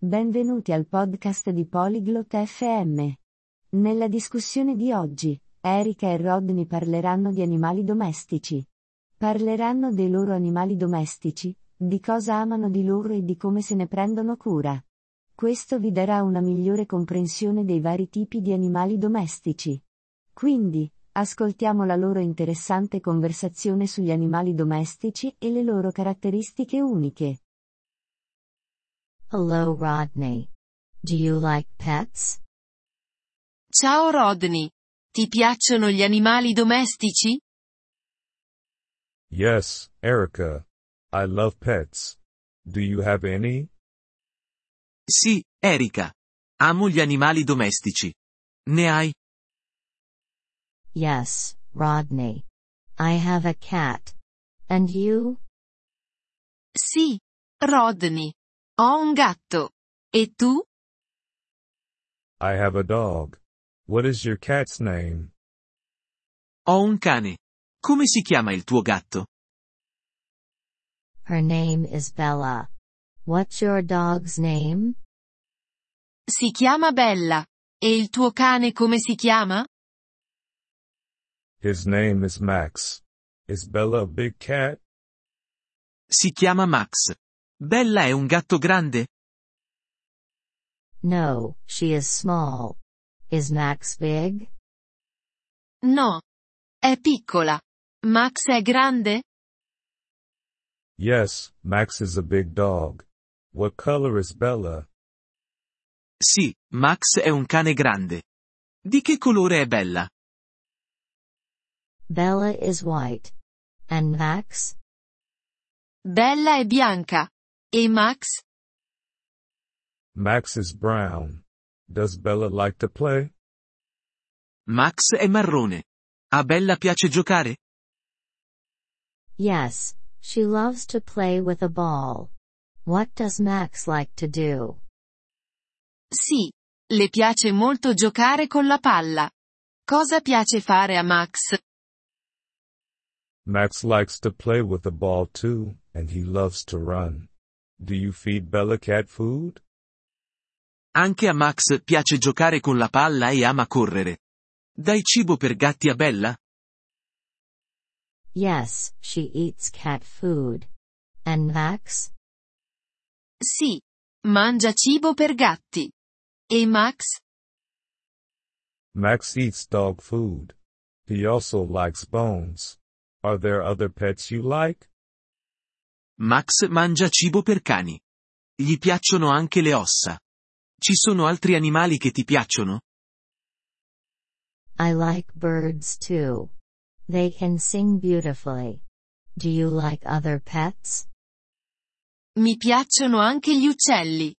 Benvenuti al podcast di Polyglot FM. Nella discussione di oggi, Erika e Rodney parleranno di animali domestici. Parleranno dei loro animali domestici, di cosa amano di loro e di come se ne prendono cura. Questo vi darà una migliore comprensione dei vari tipi di animali domestici. Quindi, ascoltiamo la loro interessante conversazione sugli animali domestici e le loro caratteristiche uniche. Hello Rodney. Do you like pets? Ciao Rodney. Ti piacciono gli animali domestici? Yes, Erica. I love pets. Do you have any? Sì, Erika. Amo gli animali domestici. Ne hai? Yes, Rodney. I have a cat. And you? Sì, Rodney. Ho un gatto. E tu? I have a dog. What is your cat's name? Ho un cane. Come si chiama il tuo gatto? Her name is Bella. What's your dog's name? Si chiama Bella. E il tuo cane come si chiama? His name is Max. Is Bella a big cat? Si chiama Max. Bella è un gatto grande? No, she is small. Is Max big? No. È piccola. Max è grande? Yes, Max is a big dog. What color is Bella? Sì, Max è un cane grande. Di che colore è Bella? Bella is white. And Max? Bella è bianca. E Max? Max is brown. Does Bella like to play? Max è marrone. A Bella piace giocare? Yes, she loves to play with a ball. What does Max like to do? Sì. Le piace molto giocare con la palla. Cosa piace fare a Max? Max likes to play with the ball too, and he loves to run. Do you feed Bella cat food? Anche a Max piace giocare con la palla e ama correre. Dai cibo per gatti a Bella? Yes, she eats cat food. And Max? Sì. Mangia cibo per gatti. E Max? Max eats dog food. He also likes bones. Are there other pets you like? Max mangia cibo per cani. Gli piacciono anche le ossa. Ci sono altri animali che ti piacciono? I like birds too. They can sing beautifully. Do you like other pets? Mi piacciono anche gli uccelli.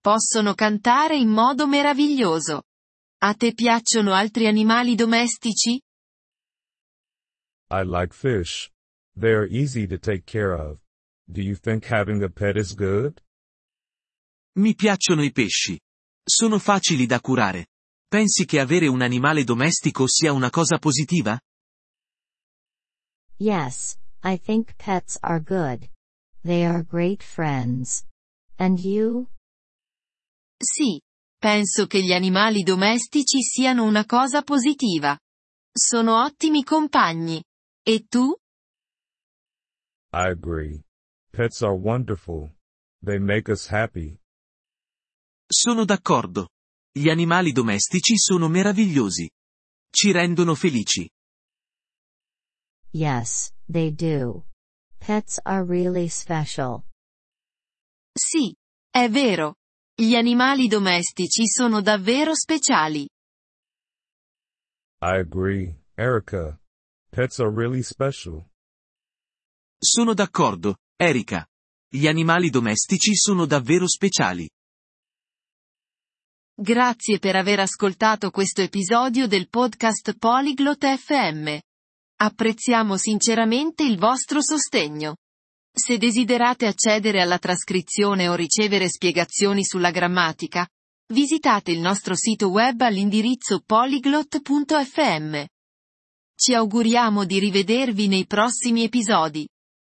Possono cantare in modo meraviglioso. A te piacciono altri animali domestici? I like fish. They are easy to take care of. Do you think having a pet is good? Mi piacciono i pesci. Sono facili da curare. Pensi che avere un animale domestico sia una cosa positiva? Yes, I think pets are good. They are great friends. And you? Sì. Penso che gli animali domestici siano una cosa positiva. Sono ottimi compagni. E tu? I agree. Pets are wonderful. They make us happy. Sono d'accordo. Gli animali domestici sono meravigliosi. Ci rendono felici. Yes, they do. Pets are really special. Sì. È vero. Gli animali domestici sono davvero speciali. I agree, Erica. Pets are really special. Sono d'accordo, Erika. Gli animali domestici sono davvero speciali. Grazie per aver ascoltato questo episodio del podcast Polyglot FM. Apprezziamo sinceramente il vostro sostegno. Se desiderate accedere alla trascrizione o ricevere spiegazioni sulla grammatica, visitate il nostro sito web all'indirizzo polyglot.fm. Ci auguriamo di rivedervi nei prossimi episodi.